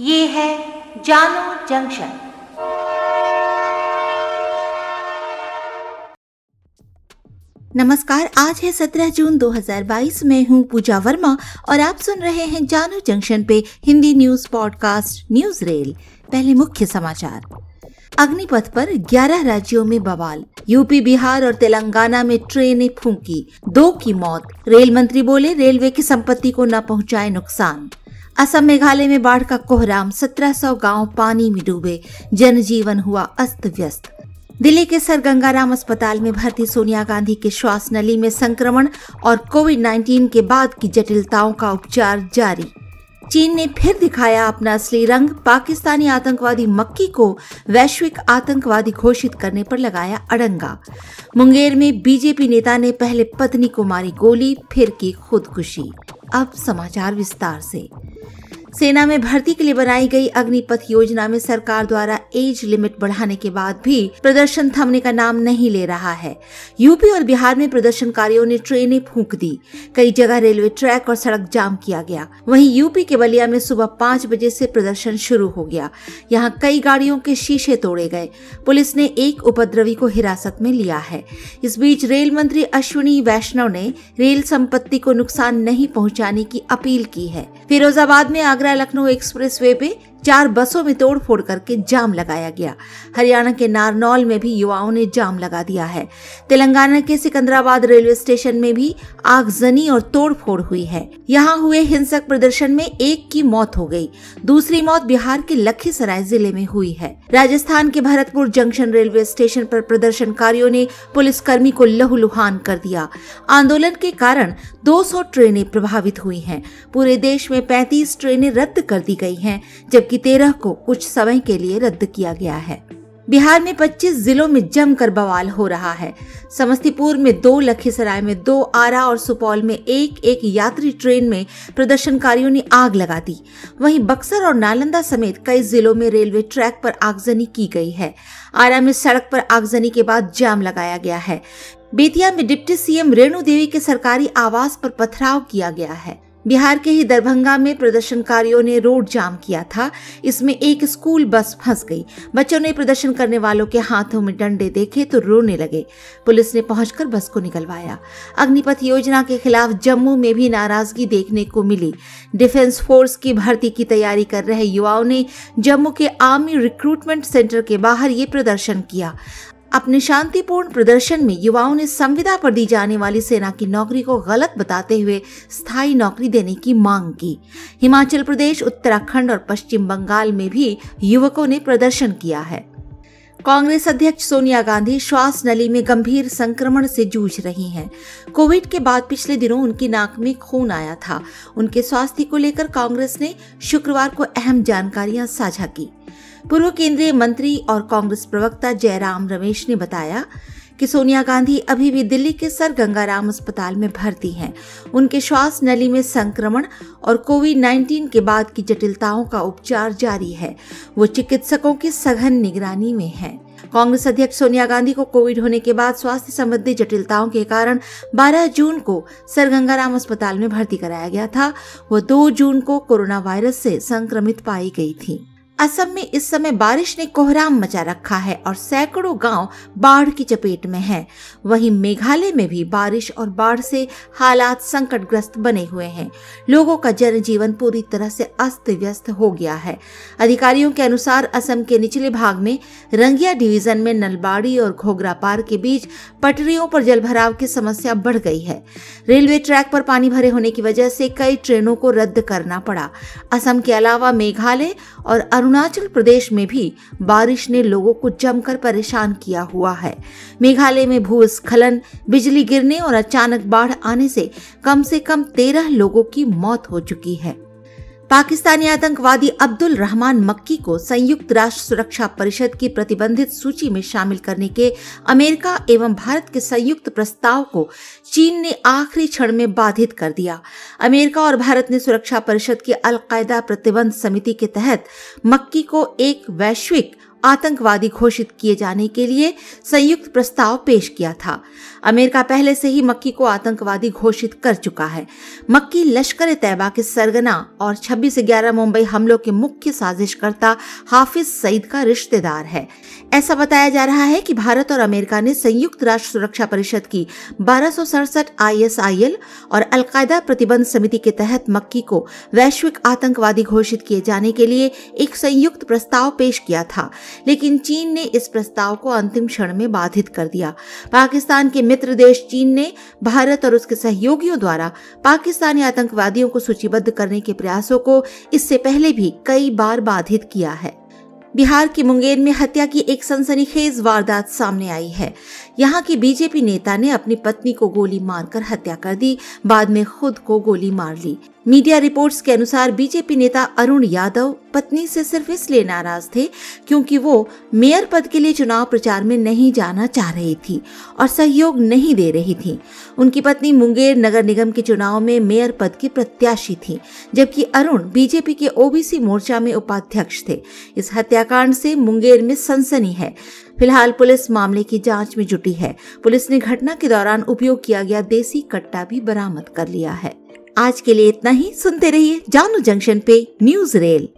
ये है जानो जंक्शन। नमस्कार, आज है 17 जून 2022 में हूँ पूजा वर्मा और आप सुन रहे हैं जानो जंक्शन पे Hindi news podcast news rail. पहले मुख्य समाचार। अग्निपथ पर 11 राज्यों में बवाल। यूपी, बिहार और तेलंगाना में ट्रेनें फूंकी। दो की मौत। रेल मंत्री बोले, रेलवे की संपत्ति को न पहुँचाए नुकसान। असम मेघालय में बाढ़ का कोहराम 1700 गाँव पानी में डूबे, जनजीवन हुआ अस्त व्यस्त। दिल्ली के सर गंगाराम अस्पताल में भर्ती सोनिया गांधी के श्वास नली में संक्रमण और कोविड 19 के बाद की जटिलताओं का उपचार जारी। चीन ने फिर दिखाया अपना असली रंग, पाकिस्तानी आतंकवादी मक्की को वैश्विक आतंकवादी घोषित करने पर लगाया अड़ंगा। मुंगेर में बीजेपी नेता ने पहले पत्नी को मारी गोली, फिर की खुदकुशी। अब समाचार विस्तार से। सेना में भर्ती के लिए बनाई गई अग्निपथ योजना में सरकार द्वारा एज लिमिट बढ़ाने के बाद भी प्रदर्शन थमने का नाम नहीं ले रहा है। यूपी और बिहार में प्रदर्शनकारियों ने ट्रेनें फूंक दी। कई जगह रेलवे ट्रैक और सड़क जाम किया गया। वहीं यूपी के बलिया में सुबह पाँच बजे से प्रदर्शन शुरू हो गया। यहाँ कई गाड़ियों के शीशे तोड़े गए। पुलिस ने एक उपद्रवी को हिरासत में लिया है। इस बीच रेल मंत्री अश्विनी वैष्णव ने रेल संपत्ति को नुकसान नहीं पहुँचाने की अपील की है। फिरोजाबाद में आगरा लखनऊ एक्सप्रेस वे पे चार बसों में तोड़ फोड़ करके जाम लगाया गया। हरियाणा के नारनौल में भी युवाओं ने जाम लगा दिया है। तेलंगाना के सिकंदराबाद रेलवे स्टेशन में भी आगजनी और तोड़ फोड़ हुई है। यहाँ हुए हिंसक प्रदर्शन में एक की मौत हो गई। दूसरी मौत बिहार के लखीसराय ज़िले में हुई है। राजस्थान के भरतपुर जंक्शन रेलवे स्टेशन पर प्रदर्शनकारियों ने पुलिसकर्मी को लहूलुहान कर दिया। आंदोलन के कारण 200 ट्रेनें प्रभावित हुई हैं। पूरे देश में 35 ट्रेनें रद्द कर दी गई हैं, जबकि 13 को कुछ समय के लिए रद्द किया गया है। बिहार में 25 जिलों में जमकर बवाल हो रहा है। समस्तीपुर में दो, लखीसराय में दो, आरा और सुपौल में एक एक यात्री ट्रेन में प्रदर्शनकारियों ने आग लगा दी। वहीं बक्सर और नालंदा समेत कई जिलों में रेलवे ट्रैक पर आगजनी की गई है। आरा में सड़क पर आगजनी के बाद जाम लगाया गया है। बेतिया में डिप्टी सीएम रेणु देवी के सरकारी आवास पर पथराव किया गया है। बिहार के ही दरभंगा में प्रदर्शनकारियों ने रोड जाम किया था। इसमें एक स्कूल बस फंस गई। बच्चों ने प्रदर्शन करने वालों के हाथों में डंडे देखे तो रोने लगे। पुलिस ने पहुंचकर बस को निकलवाया। अग्निपथ योजना के खिलाफ जम्मू में भी नाराज़गी देखने को मिली। डिफेंस फोर्स की भर्ती की तैयारी कर रहे युवाओं ने जम्मू के आर्मी रिक्रूटमेंट सेंटर के बाहर ये प्रदर्शन किया। अपने शांतिपूर्ण प्रदर्शन में युवाओं ने संविदा पर दी जाने वाली सेना की नौकरी को गलत बताते हुए स्थायी नौकरी देने की मांग की। हिमाचल प्रदेश, उत्तराखंड और पश्चिम बंगाल में भी युवकों ने प्रदर्शन किया है। कांग्रेस अध्यक्ष सोनिया गांधी श्वास नली में गंभीर संक्रमण से जूझ रही हैं। कोविड के बाद पिछले दिनों उनकी नाक में खून आया था। उनके स्वास्थ्य को लेकर कांग्रेस ने शुक्रवार को अहम जानकारियाँ साझा की। पूर्व केंद्रीय मंत्री और कांग्रेस प्रवक्ता जयराम रमेश ने बताया कि सोनिया गांधी अभी भी दिल्ली के सर गंगाराम अस्पताल में भर्ती हैं। उनके श्वास नली में संक्रमण और कोविड 19 के बाद की जटिलताओं का उपचार जारी है वो चिकित्सकों की सघन निगरानी में हैं। कांग्रेस अध्यक्ष सोनिया गांधी को कोविड होने के बाद स्वास्थ्य संबंधी जटिलताओं के कारण 12 जून को सर गंगाराम अस्पताल में भर्ती कराया गया था वो 2 जून को कोरोना वायरस से संक्रमित पाई गई थी असम में इस समय बारिश ने कोहराम मचा रखा है और सैकड़ों गाँव बाढ़ की चपेट में हैं। वहीं मेघालय में भी बारिश और बाढ़ से हालात संकटग्रस्त बने हुए हैं। लोगों का जनजीवन पूरी तरह से अस्त व्यस्त हो गया है। अधिकारियों के अनुसार असम के निचले भाग में रंगिया डिवीज़न में नलबाड़ी और घोगरा पार के बीच पटरियों पर जलभराव की समस्या बढ़ गई है। रेलवे ट्रैक पर पानी भरे होने की वजह से कई ट्रेनों को रद्द करना पड़ा। असम के अलावा मेघालय और अरुणाचल प्रदेश में भी बारिश ने लोगों को जमकर परेशान किया हुआ है। मेघालय में भूस्खलन, बिजली गिरने और अचानक बाढ़ आने से कम से कम तेरह लोगों की मौत हो चुकी है। पाकिस्तानी आतंकवादी अब्दुल रहमान मक्की को संयुक्त राष्ट्र सुरक्षा परिषद की प्रतिबंधित सूची में शामिल करने के अमेरिका एवं भारत के संयुक्त प्रस्ताव को चीन ने आखिरी क्षण में बाधित कर दिया। अमेरिका और भारत ने सुरक्षा परिषद की अलकायदा प्रतिबंध समिति के तहत मक्की को एक वैश्विक आतंकवादी घोषित किए जाने के लिए संयुक्त प्रस्ताव पेश किया था। अमेरिका पहले से ही मक्की को आतंकवादी घोषित कर चुका है। मक्की लश्कर तैयबा के सरगना और 26 ग्यारह मुंबई हमलों के मुख्य साजिशकर्ता हाफिज सईद का रिश्तेदार है। ऐसा बताया जा रहा है कि भारत और अमेरिका ने संयुक्त राष्ट्र सुरक्षा परिषद की बारह आईएसआईएल और अलकायदा प्रतिबंध समिति के तहत मक्की को वैश्विक आतंकवादी घोषित किए जाने के लिए एक संयुक्त प्रस्ताव पेश किया था। लेकिन चीन ने इस प्रस्ताव को अंतिम क्षण में बाधित कर दिया। पाकिस्तान के मित्र देश चीन ने भारत और उसके सहयोगियों द्वारा पाकिस्तानी आतंकवादियों को सूचीबद्ध करने के प्रयासों को इससे पहले भी कई बार बाधित किया है। बिहार की मुंगेर में हत्या की एक सनसनीखेज वारदात सामने आई है। यहाँ के बीजेपी नेता ने अपनी पत्नी को गोली मारकर हत्या कर दी, बाद में खुद को गोली मार ली। मीडिया रिपोर्ट्स के अनुसार बीजेपी नेता अरुण यादव पत्नी से सिर्फ़ इसलिए नाराज़ थे क्योंकि वो मेयर पद के लिए चुनाव प्रचार में नहीं जाना चाह रही थी और सहयोग नहीं दे रही थी। उनकी पत्नी मुंगेर नगर निगम के चुनाव में मेयर पद की प्रत्याशी थी, जबकि अरुण बीजेपी के ओबीसी मोर्चा में उपाध्यक्ष थे। इस हत्याकांड से मुंगेर में सनसनी है। फ़िलहाल पुलिस मामले की जाँच में जुटी है। पुलिस ने घटना के दौरान उपयोग किया गया देसी कट्टा भी बरामद कर लिया है। आज के लिए इतना ही। सुनते रहिए जानू जंक्शन पे न्यूज़ रेल।